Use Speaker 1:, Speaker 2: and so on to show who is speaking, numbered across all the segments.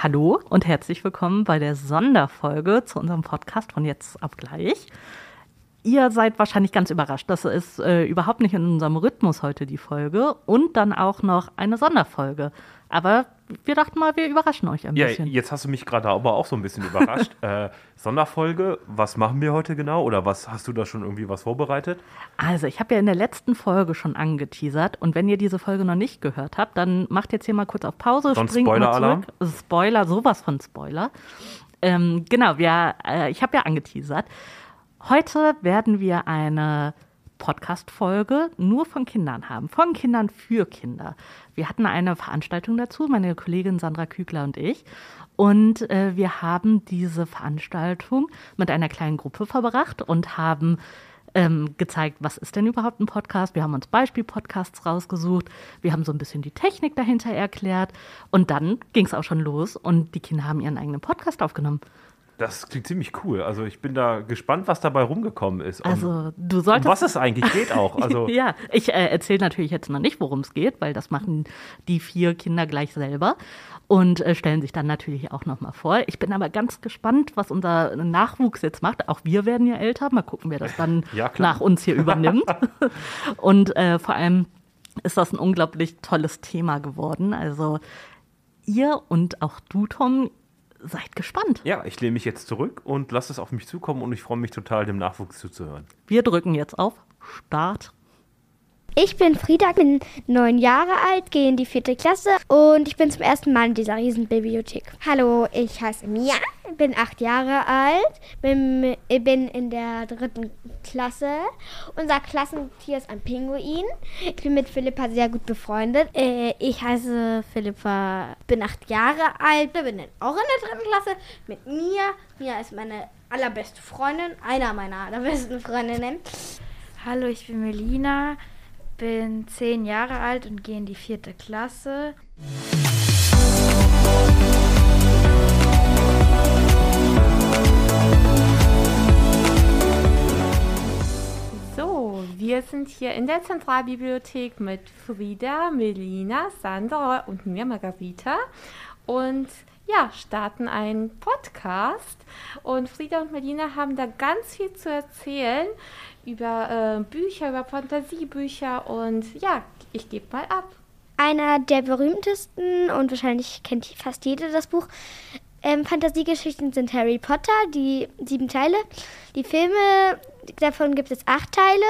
Speaker 1: Hallo und herzlich willkommen bei der Sonderfolge zu unserem Podcast von jetzt ab gleich. Ihr seid wahrscheinlich ganz überrascht. Das ist äh, überhaupt nicht in unserem Rhythmus heute die Folge und dann auch noch eine Sonderfolge. Aber wir dachten mal, wir überraschen euch ein
Speaker 2: Ja,
Speaker 1: bisschen.
Speaker 2: jetzt hast du mich gerade aber auch so ein bisschen überrascht. äh, Sonderfolge, was machen wir heute genau? Oder was hast du da schon irgendwie was vorbereitet?
Speaker 1: Also, ich habe ja in der letzten Folge schon angeteasert und wenn ihr diese Folge noch nicht gehört habt, dann macht jetzt hier mal kurz auf Pause,
Speaker 2: Sonst
Speaker 1: springt mal
Speaker 2: Spoiler-Alarm?
Speaker 1: zurück. Also Spoiler, sowas von Spoiler. Ähm, genau, wir, äh, ich habe ja angeteasert. Heute werden wir eine Podcast-Folge nur von Kindern haben, von Kindern für Kinder. Wir hatten eine Veranstaltung dazu, meine Kollegin Sandra Kügler und ich. Und äh, wir haben diese Veranstaltung mit einer kleinen Gruppe verbracht und haben ähm, gezeigt, was ist denn überhaupt ein Podcast. Wir haben uns Beispiel-Podcasts rausgesucht. Wir haben so ein bisschen die Technik dahinter erklärt. Und dann ging es auch schon los und die Kinder haben ihren eigenen Podcast aufgenommen.
Speaker 2: Das klingt ziemlich cool. Also ich bin da gespannt, was dabei rumgekommen ist. Und
Speaker 1: Also du
Speaker 2: um
Speaker 1: solltest.
Speaker 2: was es eigentlich geht auch. Also
Speaker 1: ja, ich äh, erzähle natürlich jetzt noch nicht, worum es geht, weil das machen die vier Kinder gleich selber und äh, stellen sich dann natürlich auch noch mal vor. Ich bin aber ganz gespannt, was unser Nachwuchs jetzt macht. Auch wir werden ja älter. Mal gucken, wer das dann
Speaker 2: Ja,
Speaker 1: nach uns hier übernimmt. und äh, vor allem ist das ein unglaublich tolles Thema geworden. Also ihr und auch du, Tom, seid gespannt.
Speaker 2: ja, ich lehne mich jetzt zurück und lasse es auf mich zukommen und ich freue mich total, dem Nachwuchs zuzuhören.
Speaker 1: Wir drücken jetzt auf Start.
Speaker 3: Ich bin Frieda, bin neun Jahre alt, gehe in die vierte Klasse und ich bin zum ersten Mal in dieser riesen Bibliothek. Hallo, ich heiße Mia, bin acht Jahre alt, bin, bin in der dritten Klasse. Unser Klassentier ist ein Pinguin. Ich bin mit Philippa sehr gut befreundet. Äh, ich heiße Philippa, bin acht Jahre alt, bin auch in der dritten Klasse mit Mia. Mia ist meine allerbeste Freundin, einer meiner allerbesten Freundinnen.
Speaker 4: Hallo, ich bin Melina, bin zehn Jahre alt und gehe in die vierte Klasse.
Speaker 5: So, wir sind hier in der Zentralbibliothek mit Frieda, Melina, Sandra und mir, Margarita. Und ja, starten einen Podcast. Und Frieda und Melina haben da ganz viel zu erzählen über äh, Bücher, über Fantasiebücher. Und ja, ich gebe mal ab.
Speaker 3: einer der berühmtesten und wahrscheinlich kennt fast jeder das Buch. Ähm, Fantasiegeschichten sind Harry Potter, die sieben Teile. Die Filme, davon gibt es acht Teile.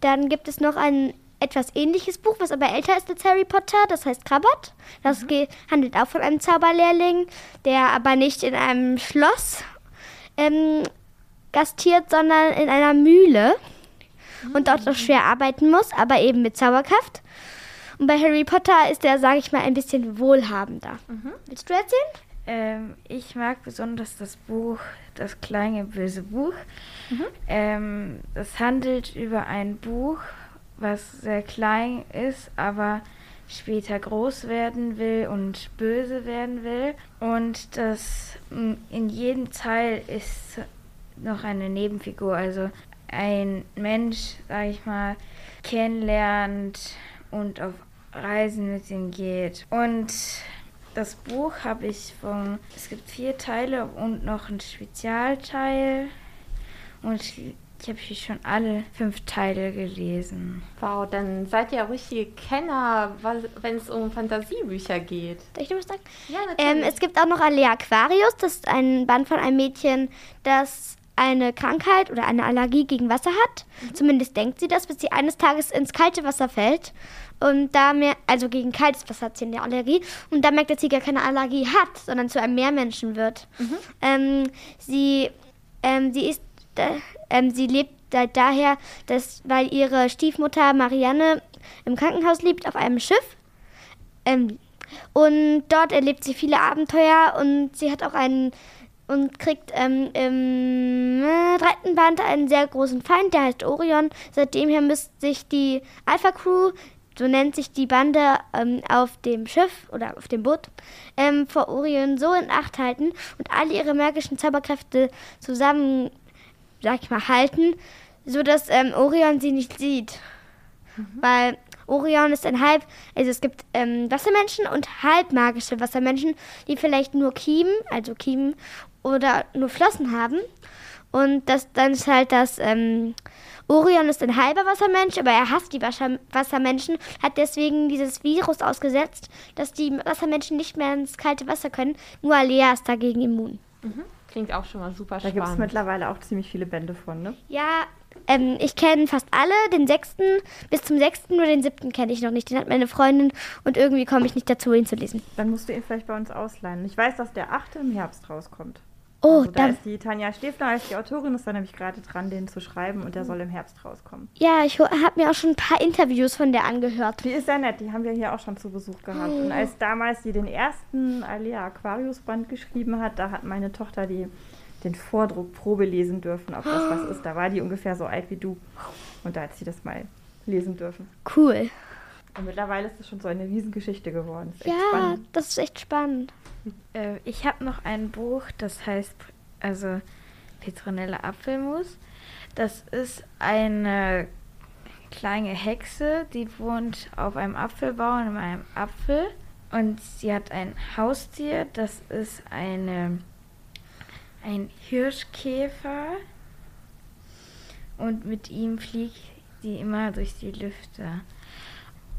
Speaker 3: Dann gibt es noch ein etwas ähnliches Buch, was aber älter ist als Harry Potter, das heißt Krabbert. Das ge- handelt auch von einem Zauberlehrling, der aber nicht in einem Schloss ähm, gastiert, sondern in einer Mühle und dort auch schwer arbeiten muss, aber eben mit Zauberkraft. Und bei Harry Potter ist er, sage ich mal, ein bisschen wohlhabender. Willst du erzählen?
Speaker 4: Ähm, ich mag besonders das Buch Das kleine böse Buch. Ähm, es handelt über ein Buch, was sehr klein ist, aber später groß werden will und böse werden will. Und das in jedem Teil ist noch eine Nebenfigur, also ein Mensch, sag ich mal, kennenlernt und auf Reisen mit ihm geht. Und das Buch habe ich von, es gibt vier Teile und noch ein Spezialteil. Und ich, habe hier schon alle fünf Teile gelesen.
Speaker 5: Wow, dann seid ihr ja richtige Kenner, wenn es um Fantasiebücher geht.
Speaker 3: Soll ich dir was sagen?
Speaker 5: Ja,
Speaker 3: Ähm, es gibt auch noch Alea Aquarius. Das ist ein Band von einem Mädchen, das eine Krankheit oder eine Allergie gegen Wasser hat. Zumindest denkt sie das, bis sie eines Tages ins kalte Wasser fällt. Und da mehr, also gegen kaltes Wasser hat sie eine Allergie. Und da merkt, dass sie gar keine Allergie hat, sondern zu einem Meermenschen wird. Ähm, sie, ähm, sie ist, äh, sie lebt da, daher, dass, weil ihre Stiefmutter Marianne im Krankenhaus lebt auf einem Schiff. Ähm, und dort erlebt sie viele Abenteuer und sie hat auch einen und kriegt ähm, im äh, dritten Band einen sehr großen Feind, der heißt Orion. Seitdem her müsste sich die Alpha Crew, so nennt sich die Bande ähm, auf dem Schiff oder auf dem Boot, ähm, vor Orion so in Acht halten und alle ihre magischen Zauberkräfte zusammen, sag ich mal, halten, sodass ähm, Orion sie nicht sieht. Weil Orion ist ein halb, also es gibt ähm, Wassermenschen und halb magische Wassermenschen, die vielleicht nur Kiemen, also Kiemen oder nur Flossen haben. Und das, dann ist halt das, ähm, Orion ist ein halber Wassermensch, aber er hasst die Wasser Wassermenschen, hat deswegen dieses Virus ausgesetzt, dass die Wassermenschen nicht mehr ins kalte Wasser können. Nur Alea ist dagegen immun.
Speaker 5: Klingt auch schon mal super
Speaker 6: Da gibt es
Speaker 5: spannend.
Speaker 6: mittlerweile auch ziemlich viele Bände von, ne?
Speaker 3: Ja, ähm, ich kenne fast alle. Den sechsten bis zum sechsten, nur den siebten kenne ich noch nicht. Den hat meine Freundin und irgendwie komme ich nicht dazu, ihn zu lesen.
Speaker 6: Dann musst du ihn vielleicht bei uns ausleihen. Ich weiß, dass der achte im Herbst rauskommt.
Speaker 3: Oh,
Speaker 6: also da
Speaker 3: dann,
Speaker 6: ist die Tanja Stefner als die Autorin, ist da nämlich gerade dran, den zu schreiben und der soll im Herbst rauskommen.
Speaker 3: ja, ich habe mir auch schon ein paar Interviews von der angehört.
Speaker 6: Die ist sehr nett, die haben wir hier auch schon zu Besuch gehabt. Und als damals sie den ersten Alea Aquarius Band geschrieben hat, da hat meine Tochter die, den Vordruck Probe lesen dürfen, ob das was ist. Da war die ungefähr so alt wie du. Und da hat sie das mal lesen dürfen.
Speaker 3: Cool.
Speaker 6: Und mittlerweile ist es schon so eine Riesengeschichte geworden. Echt
Speaker 3: Ja,
Speaker 6: spannend.
Speaker 3: das ist echt spannend.
Speaker 4: Äh, ich habe noch ein Buch, das heißt, also Petronella Apfelmus. Das ist eine kleine Hexe, die wohnt auf einem Apfelbaum in einem Apfel. Und sie hat ein Haustier, das ist eine, ein Hirschkäfer. Und mit ihm fliegt sie immer durch die Lüfte.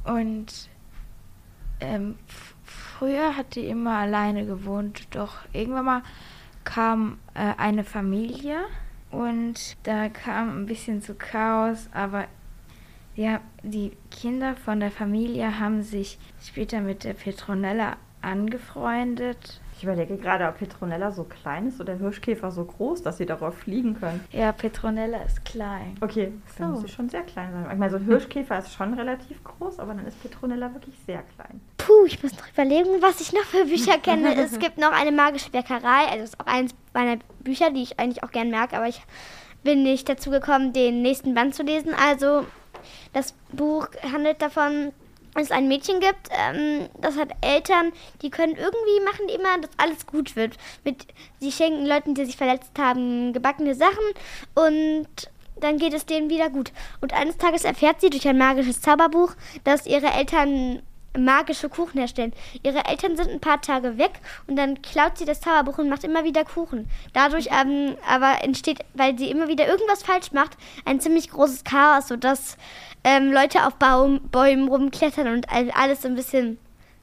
Speaker 4: Und ähm, früher hat die immer alleine gewohnt, doch irgendwann mal kam äh, eine Familie und da kam ein bisschen zu Chaos, aber ja, die Kinder von der Familie haben sich später mit der Petronella angefreundet.
Speaker 6: Ich überlege gerade, ob Petronella so klein ist oder Hirschkäfer so groß, dass sie darauf fliegen können.
Speaker 4: Ja, Petronella ist klein.
Speaker 6: Okay, dann
Speaker 5: So.
Speaker 6: muss sie schon sehr klein sein. Ich meine, so ein Hirschkäfer ist schon relativ groß, aber dann ist Petronella wirklich sehr klein.
Speaker 3: Puh, ich muss noch überlegen, was ich noch für Bücher kenne. es gibt noch eine magische Bäckerei. Also das ist auch eines meiner Bücher, die ich eigentlich auch gern mag, aber ich bin nicht dazu gekommen, den nächsten Band zu lesen. Also das Buch handelt davon, es ein Mädchen gibt, ähm, das hat Eltern, die können irgendwie machen immer, dass alles gut wird. Mit, sie schenken Leuten, die sich verletzt haben, gebackene Sachen und dann geht es denen wieder gut. Und eines Tages erfährt sie durch ein magisches Zauberbuch, dass ihre Eltern magische Kuchen herstellen. Ihre Eltern sind ein paar Tage weg und dann klaut sie das Zauberbuch und macht immer wieder Kuchen. Dadurch ähm, aber entsteht, weil sie immer wieder irgendwas falsch macht, ein ziemlich großes Chaos, sodass ähm, Leute auf Baum, Bäumen rumklettern und all- alles so ein bisschen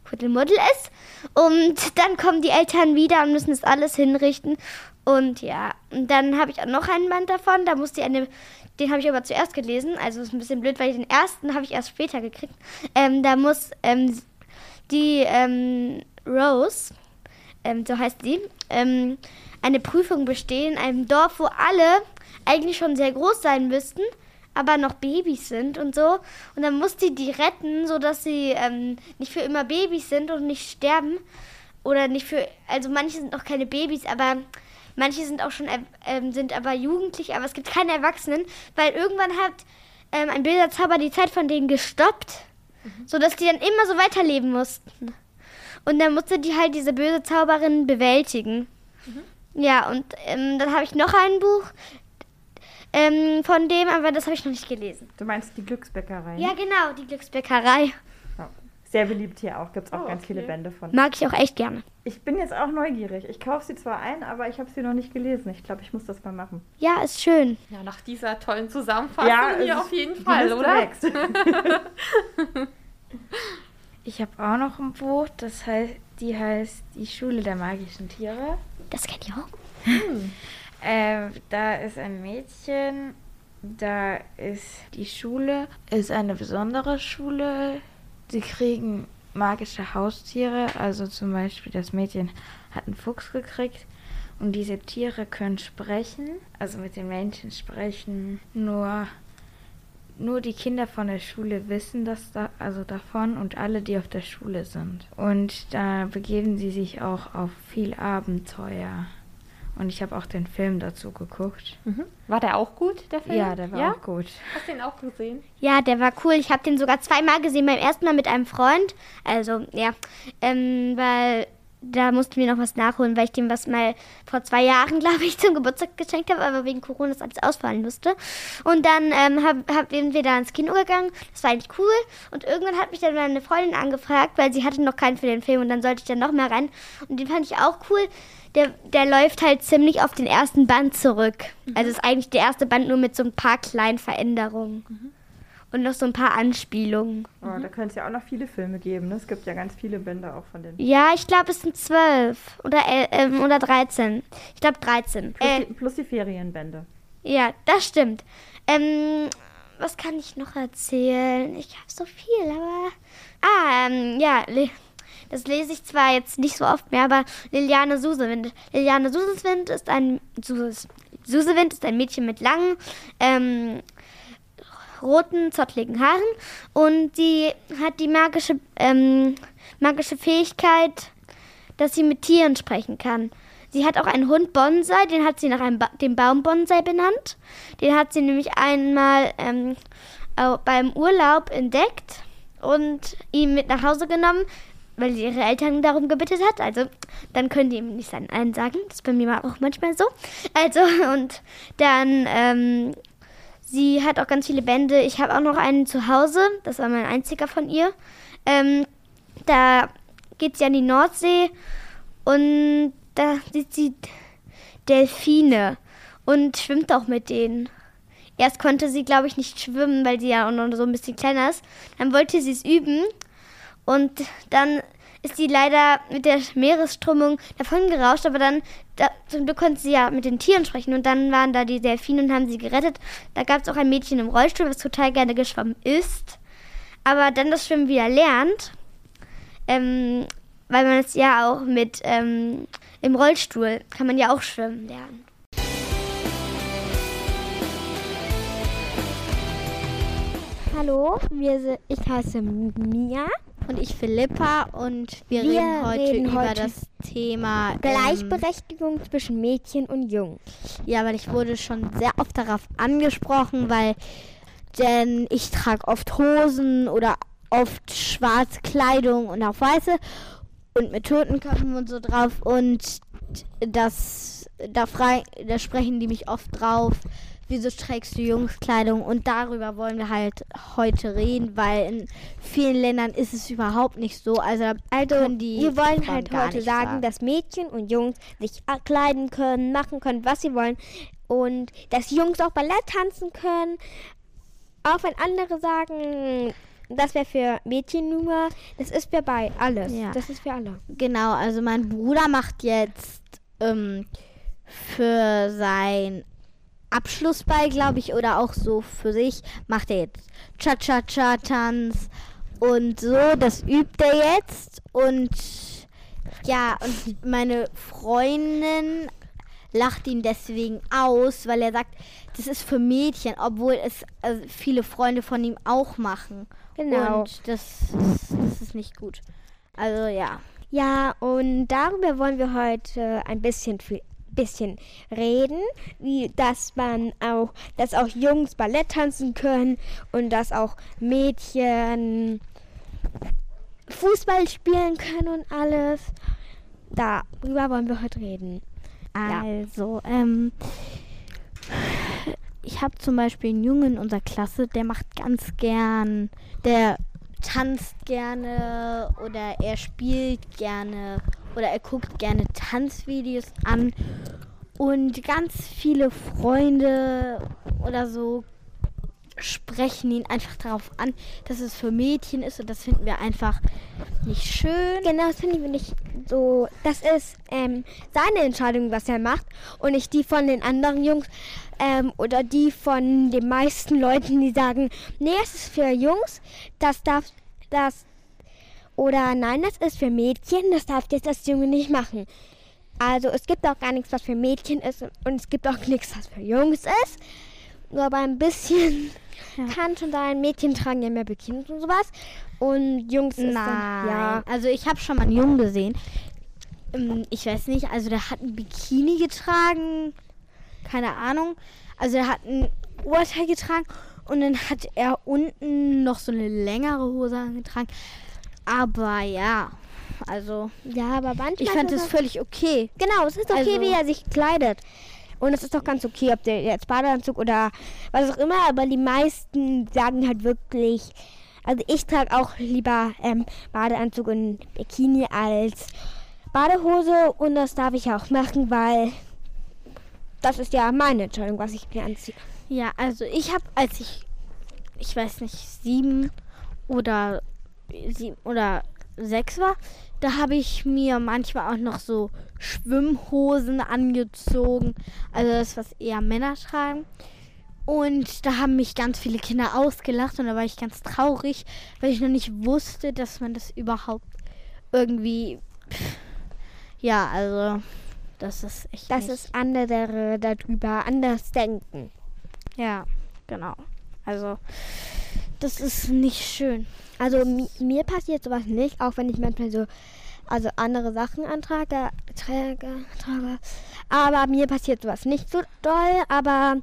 Speaker 3: Kuddelmuddel ist. Und dann kommen die Eltern wieder und müssen das alles hinrichten. Und ja, und dann habe ich auch noch einen Band davon. Da musste ich eine, den habe ich aber zuerst gelesen. Also ist ein bisschen blöd, weil den ersten habe ich erst später gekriegt. Ähm, da muss ähm, die ähm, Rose, ähm, so heißt sie, ähm, eine Prüfung bestehen in einem Dorf, wo alle eigentlich schon sehr groß sein müssten, aber noch Babys sind und so. Und dann muss die die retten, sodass sie ähm, nicht für immer Babys sind und nicht sterben. Oder nicht für, also manche sind noch keine Babys, aber manche sind auch schon, ähm, sind aber jugendlich, aber es gibt keine Erwachsenen, weil irgendwann hat ähm, ein Bilderzauber die Zeit von denen gestoppt, sodass die dann immer so weiterleben mussten. Und dann musste die halt diese böse Zauberin bewältigen. Ja, und ähm, dann habe ich noch ein Buch ähm, von dem, aber das habe ich noch nicht gelesen.
Speaker 6: Du meinst die Glücksbäckerei? ne?
Speaker 3: Ja, genau, die Glücksbäckerei.
Speaker 6: Ja. Sehr beliebt hier auch. Gibt es auch
Speaker 5: Oh,
Speaker 6: ganz
Speaker 5: okay.
Speaker 6: viele Bände von.
Speaker 3: Mag ich auch echt gerne.
Speaker 6: Ich bin jetzt auch neugierig. Ich kaufe sie zwar ein, aber ich habe sie noch nicht gelesen. Ich glaube, ich muss das mal machen.
Speaker 3: Ja, ist schön.
Speaker 5: Ja, nach dieser tollen Zusammenfassung
Speaker 6: es
Speaker 5: hier auf jeden Fall, oder?
Speaker 4: Ich habe auch noch ein Buch, das heißt, die heißt Die Schule der magischen Tiere.
Speaker 3: Das kenne ich auch.
Speaker 4: Äh, da ist ein Mädchen, da ist die Schule, ist eine besondere Schule. Sie kriegen magische Haustiere, also zum Beispiel das Mädchen hat einen Fuchs gekriegt und diese Tiere können sprechen, also mit den Menschen sprechen. Nur, nur die Kinder von der Schule wissen das da, also davon und alle, die auf der Schule sind. Und da begeben sie sich auch auf viel Abenteuer. Und ich habe auch den Film dazu geguckt.
Speaker 5: Mhm. War der auch gut, der Film?
Speaker 4: Ja, der war
Speaker 5: ja?
Speaker 4: auch gut.
Speaker 5: Hast du den auch gesehen?
Speaker 3: Ja, der war cool. Ich habe den sogar zweimal gesehen. Beim ersten Mal mit einem Freund. Also, ja, ähm, weil da mussten wir noch was nachholen, weil ich dem was mal vor zwei Jahren, glaube ich, zum Geburtstag geschenkt habe, aber wegen Corona das alles ausfallen musste. Und dann ähm, hab, hab, sind wir da ins Kino gegangen. Das war eigentlich cool. Und irgendwann hat mich dann meine Freundin angefragt, weil sie hatte noch keinen für den Film und dann sollte ich dann noch mehr rein. Und den fand ich auch cool. Der, der läuft halt ziemlich auf den ersten Band zurück. Also ist eigentlich der erste Band nur mit so ein paar kleinen Veränderungen. Und noch so ein paar Anspielungen.
Speaker 6: Oh, Da könnte es ja auch noch viele Filme geben. Ne? Es gibt ja ganz viele Bände auch von den.
Speaker 3: Ja, ich glaube, es sind zwölf oder, ähm, oder 13. Ich glaube 13.
Speaker 6: Plus,
Speaker 3: Äh,
Speaker 6: die, plus die Ferienbände.
Speaker 3: ja, das stimmt. Ähm, was kann ich noch erzählen? Ich habe so viel, aber. Ah, ähm, ja, das lese ich zwar jetzt nicht so oft mehr, aber Liliane Susewind. Liliane Susewind ist ein. Sus- Susewind ist ein Mädchen mit langen, ähm, roten, zottligen Haaren und sie hat die magische, ähm, magische Fähigkeit, dass sie mit Tieren sprechen kann. Sie hat auch einen Hund Bonsai, den hat sie nach einem ba dem Baum Bonsai benannt. Den hat sie nämlich einmal ähm, beim Urlaub entdeckt und ihn mit nach Hause genommen, weil sie ihre Eltern darum gebeten hat. Also dann können die ihm nicht seinen einen sagen. Das ist bei mir auch manchmal so. Also und dann ähm, Sie hat auch ganz viele Bände. Ich habe auch noch einen zu Hause. Das war mein einziger von ihr. Ähm, da geht sie an die Nordsee und da sieht sie Delfine und schwimmt auch mit denen. Erst konnte sie, glaube ich, nicht schwimmen, weil sie ja auch noch so ein bisschen kleiner ist. Dann wollte sie es üben und dann ist sie leider mit der Meeresströmung davon gerauscht, aber dann, da, zum Glück konnte sie ja mit den Tieren sprechen und dann waren da die Delfine und haben sie gerettet. Da gab es auch ein Mädchen im Rollstuhl, was total gerne geschwommen ist, aber dann das Schwimmen wieder lernt, ähm, weil man es ja auch mit ähm, im Rollstuhl kann man ja auch schwimmen lernen.
Speaker 7: Hallo, wir ich heiße Mia
Speaker 8: Und ich Philippa und wir,
Speaker 7: Wir
Speaker 8: reden heute
Speaker 7: reden
Speaker 8: über
Speaker 7: heute
Speaker 8: das Thema ähm,
Speaker 7: Gleichberechtigung zwischen Mädchen und Jungen.
Speaker 8: Ja, weil ich wurde schon sehr oft darauf angesprochen, weil denn ich trage oft Hosen oder oft schwarze Kleidung und auch weiße und mit Totenköpfen und so drauf und das da frei da sprechen die mich oft drauf. Wieso trägst du Jungskleidung? Und darüber wollen wir halt heute reden, weil in vielen Ländern ist es überhaupt nicht so. Also,
Speaker 7: Also, wir wollen halt heute
Speaker 8: nicht
Speaker 7: sagen, dass Mädchen und Jungs sich kleiden können, machen können, was sie wollen. Und dass Jungs auch Ballett tanzen können. Auch wenn andere sagen, das wäre für Mädchen nur, das ist für bei alles.
Speaker 8: Ja.
Speaker 7: Das ist für alle.
Speaker 8: Genau, also mein Bruder macht jetzt ähm, für sein Abschlussball, glaube ich, oder auch so für sich, macht er jetzt Cha-Cha-Cha-Tanz und so, das übt er jetzt und ja, und meine Freundin lacht ihn deswegen aus, weil er sagt, das ist für Mädchen, obwohl es äh, viele Freunde von ihm auch machen.
Speaker 7: Genau.
Speaker 8: Und das, ist- das ist nicht gut. Also ja.
Speaker 7: Ja, und darüber wollen wir heute ein bisschen viel bisschen reden, wie dass man auch, dass auch Jungs Ballett tanzen können und dass auch Mädchen Fußball spielen können und alles. Darüber wollen wir heute reden. Ja.
Speaker 8: Also, ähm, ich habe zum Beispiel einen Jungen in unserer Klasse, der macht ganz gern, der tanzt gerne oder er spielt gerne oder er guckt gerne Tanzvideos an. Und ganz viele Freunde oder so sprechen ihn einfach darauf an, dass es für Mädchen ist und das finden wir einfach nicht schön.
Speaker 7: Genau, das finde ich nicht so. Das ist ähm, seine Entscheidung, was er macht und nicht die von den anderen Jungs ähm, oder die von den meisten Leuten, die sagen, nee, es ist für Jungs, das darf das oder nein, das ist für Mädchen, das darf jetzt das Junge nicht machen. Also es gibt auch gar nichts, was für Mädchen ist und es gibt auch nichts, was für Jungs ist. Nur aber ein bisschen kann schon sein, Mädchen tragen ja mehr Bikinis und sowas und Jungs ist dann, ja,
Speaker 8: Also ich habe schon mal einen Jungen gesehen. Ähm, Ich weiß nicht, also der hat ein Bikini getragen. Keine Ahnung. Also er hat ein Oberteil getragen und dann hat er unten noch so eine längere Hose angetragen. Aber ja, Also,
Speaker 7: Ja, aber manchmal.
Speaker 8: ich fand es völlig okay.
Speaker 7: Genau, es ist okay,
Speaker 8: Also-
Speaker 7: wie er sich kleidet. Und es ist auch ganz okay, ob der jetzt Badeanzug oder was auch immer, aber die meisten sagen halt wirklich, also ich trage auch lieber ähm, Badeanzug und Bikini als Badehose und das darf ich auch machen, weil das ist ja meine Entscheidung, was ich mir anziehe.
Speaker 8: Ja, also ich habe, als ich, ich weiß nicht, sieben oder sieben oder sechs war, da habe ich mir manchmal auch noch so Schwimmhosen angezogen. Also das, was eher Männer tragen. Und da haben mich ganz viele Kinder ausgelacht und da war ich ganz traurig, weil ich noch nicht wusste, dass man das überhaupt irgendwie. Pff, ja, also das ist echt.
Speaker 7: Dass es andere darüber anders denken.
Speaker 8: Ja, genau. Also, das ist nicht schön.
Speaker 7: Also mi mir passiert sowas nicht, auch wenn ich manchmal so also andere Sachen antrage, träge, trage. Aber mir passiert sowas nicht so doll, aber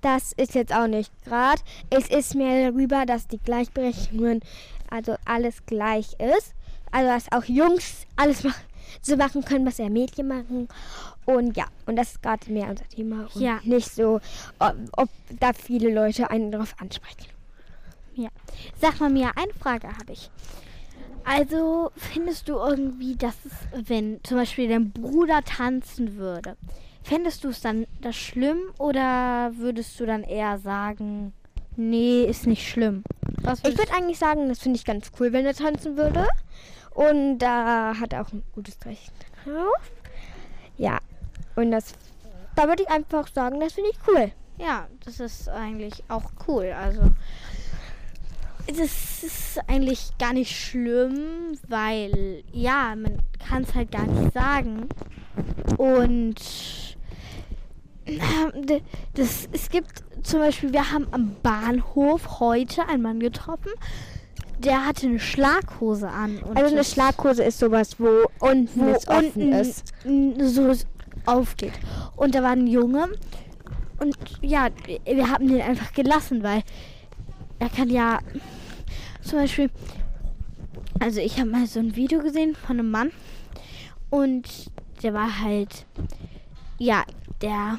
Speaker 7: das ist jetzt auch nicht gerade. Es ist mir darüber, dass die Gleichberechtigung, also alles gleich ist. Also dass auch Jungs alles machen, so machen können, was ja Mädchen machen. Und ja, und das ist gerade mehr unser Thema. Und
Speaker 8: Ja.
Speaker 7: nicht so, ob, ob da viele Leute einen darauf ansprechen.
Speaker 8: Ja. Sag mal, Mia, eine Frage habe ich. Also, findest du irgendwie, dass es, wenn zum Beispiel dein Bruder tanzen würde, fändest du es dann das schlimm oder würdest du dann eher sagen, nee, ist nicht schlimm?
Speaker 7: Ich würde eigentlich sagen, das finde ich ganz cool, wenn er tanzen würde. Und da hat er auch ein gutes Recht drauf. Ja. Und das, da würde ich einfach sagen, das finde ich cool.
Speaker 8: Ja, das ist eigentlich auch cool. Also, das ist eigentlich gar nicht schlimm, weil, ja, man kann es halt gar nicht sagen. Und ähm, das, es gibt zum Beispiel, wir haben am Bahnhof heute einen Mann getroffen, der hatte eine Schlaghose an.
Speaker 7: Also eine Schlaghose ist sowas, wo unten
Speaker 8: wo
Speaker 7: es
Speaker 8: unten
Speaker 7: ist.
Speaker 8: so es aufgeht. Und da war ein Junge und ja, wir haben den einfach gelassen, weil er kann ja zum Beispiel, also ich habe mal so ein Video gesehen von einem Mann und der war halt, ja, der,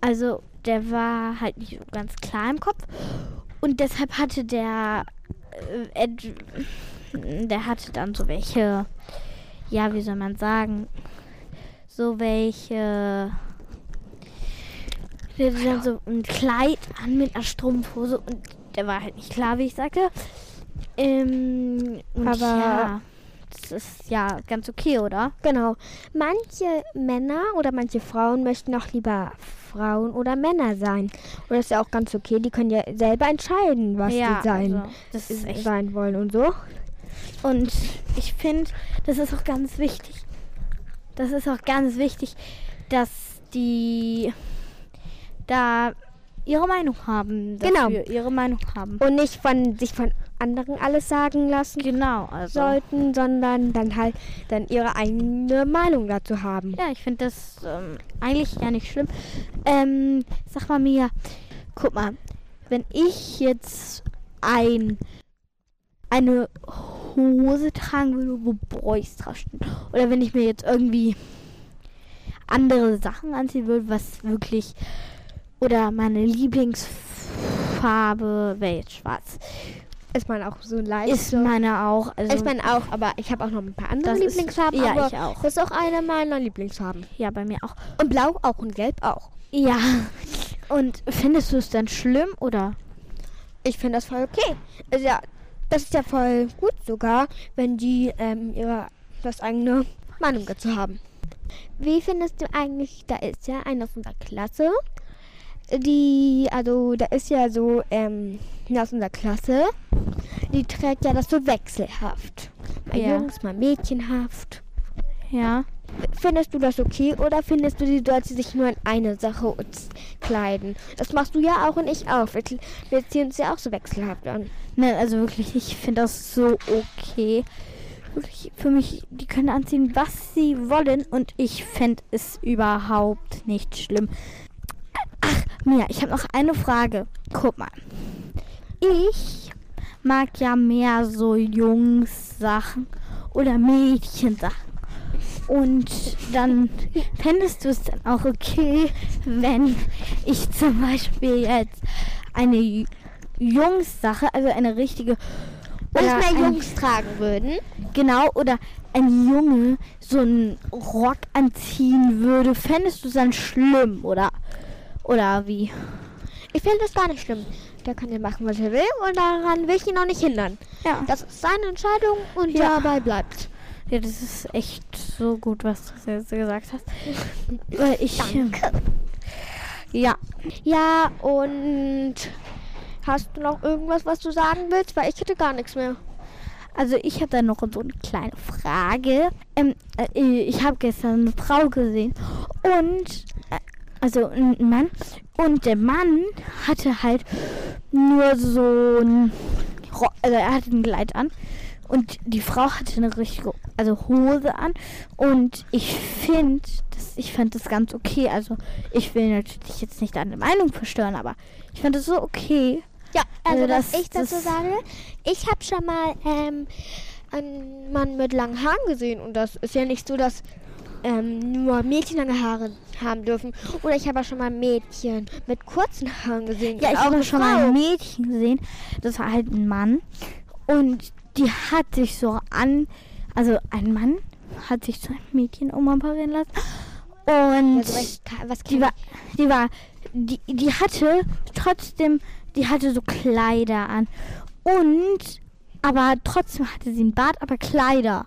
Speaker 8: also der war halt nicht ganz klar im Kopf und deshalb hatte der, äh, der hatte dann so welche, ja, wie soll man sagen, so welche, der hatte dann so ein Kleid an mit einer Strumpfhose und der war halt nicht klar, wie ich sagte. Ähm,
Speaker 7: Aber-
Speaker 8: ja, das ist ja ganz okay, oder?
Speaker 7: Genau. Manche Männer oder manche Frauen möchten auch lieber Frauen oder Männer sein. Und das ist ja auch ganz okay. Die können ja selber entscheiden, was
Speaker 8: ja,
Speaker 7: sie sein,
Speaker 8: also, das ist echt
Speaker 7: sein wollen und so.
Speaker 8: Und ich finde, das ist auch ganz wichtig. Das ist auch ganz wichtig, dass die da ihre Meinung haben.
Speaker 7: Genau.
Speaker 8: Dafür, ihre Meinung haben.
Speaker 7: Und nicht von sich von anderen alles sagen lassen
Speaker 8: Genau, also.
Speaker 7: sollten, sondern dann halt dann ihre eigene Meinung dazu haben.
Speaker 8: Ja, ich finde das ähm, eigentlich gar nicht schlimm. Ähm, sag mal mir, guck mal, wenn ich jetzt ein eine Hose tragen würde, wo Boys draufstehen, oder wenn ich mir jetzt irgendwie andere Sachen anziehen würde, was wirklich oder meine Lieblingsfarbe wäre jetzt schwarz.
Speaker 7: Ist man auch so leicht.
Speaker 8: Ist meine auch. Also,
Speaker 7: ist man auch, aber ich habe auch noch ein paar andere
Speaker 8: Das ist-
Speaker 7: Lieblingsfarben.
Speaker 8: ja,
Speaker 7: aber
Speaker 8: ich auch.
Speaker 7: Das ist auch eine meiner Lieblingsfarben.
Speaker 8: ja, bei mir auch.
Speaker 7: Und blau auch und gelb auch.
Speaker 8: Ja. Und findest du es dann schlimm oder?
Speaker 7: Ich finde das voll okay. Also ja, das ist ja voll gut sogar, wenn die ähm, ihre das eigene Meinung dazu haben. Wie findest du eigentlich, da ist ja eine aus unserer Klasse, die, also da ist ja so, ähm, aus unserer Klasse, die trägt ja das so wechselhaft. Mal
Speaker 8: Ja.
Speaker 7: Jungs, mal mädchenhaft.
Speaker 8: Ja.
Speaker 7: Findest du das okay oder findest du, sie sollte sich nur in eine Sache kleiden? Das machst du ja auch und ich auch. Wir, wir ziehen uns ja auch so wechselhaft an.
Speaker 8: Nein, also wirklich, ich finde das so okay. Wirklich, für mich, die können anziehen, was sie wollen und ich fände es überhaupt nicht schlimm. Mia, ich habe noch eine Frage. Guck mal. Ich mag ja mehr so Jungs-Sachen oder Mädchensachen. Und dann fändest du es dann auch okay, wenn ich zum Beispiel jetzt eine Jungssache, also eine richtige. Oder
Speaker 7: mehr
Speaker 8: ein-
Speaker 7: Jungs tragen würden.
Speaker 8: Genau, oder ein Junge so einen Rock anziehen würde, fändest du es dann schlimm, oder? Oder wie?
Speaker 7: Ich finde das gar nicht schlimm. Der kann ja machen, was er will und daran will ich ihn auch nicht hindern.
Speaker 8: Ja.
Speaker 7: Das ist seine Entscheidung und
Speaker 8: Ja.
Speaker 7: dabei bleibt.
Speaker 8: Ja, das ist echt so gut, was du jetzt gesagt hast. Weil ich.
Speaker 7: Danke.
Speaker 8: Ja,
Speaker 7: Ja, und hast du noch irgendwas, was du sagen willst? Weil ich hätte gar nichts mehr.
Speaker 8: also ich habe da noch so eine kleine Frage. Ähm, äh, ich habe gestern eine Frau gesehen und also ein Mann. Und der Mann hatte halt nur so ein also er hatte ein Kleid an. Und die Frau hatte eine richtige also Hose an. Und ich finde das ich fand das ganz okay. Also ich will natürlich jetzt nicht deine Meinung verstören aber ich fand das so okay.
Speaker 7: Ja, also,
Speaker 8: Also
Speaker 7: was
Speaker 8: das-
Speaker 7: ich dazu
Speaker 8: das-
Speaker 7: sage, ich habe schon mal ähm, einen Mann mit langen Haaren gesehen. Und das ist ja nicht so, dass ähm, nur Mädchen lange Haare haben dürfen. Oder ich habe auch schon mal Mädchen mit kurzen Haaren gesehen.
Speaker 8: Ja, ich habe schon mal
Speaker 7: Frau.
Speaker 8: ein Mädchen gesehen. Das war halt ein Mann. Und die hat sich so an. Also ein Mann hat sich zu einem Mädchen umoperieren lassen. Und
Speaker 7: Also, was, was
Speaker 8: die war, die war, die, die hatte trotzdem, die hatte so Kleider an. Und, aber trotzdem hatte sie einen Bart, aber Kleider.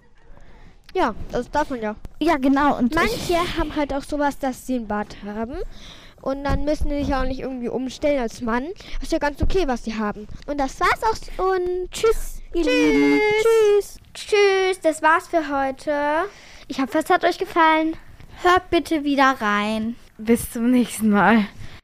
Speaker 7: Ja, das darf man ja.
Speaker 8: Ja, genau. Und
Speaker 7: Manche haben halt auch sowas, dass sie einen Bart haben. Und dann müssen die sich auch nicht irgendwie umstellen als Mann. Das ist ja ganz okay, was sie haben. Und das war's auch. Und tschüss.
Speaker 8: ihr
Speaker 7: Tschüss.
Speaker 8: Lieben. Tschüss.
Speaker 7: Tschüss. Das war's für heute. Ich hoffe, es hat euch gefallen.
Speaker 8: Hört bitte wieder rein.
Speaker 4: Bis zum nächsten Mal.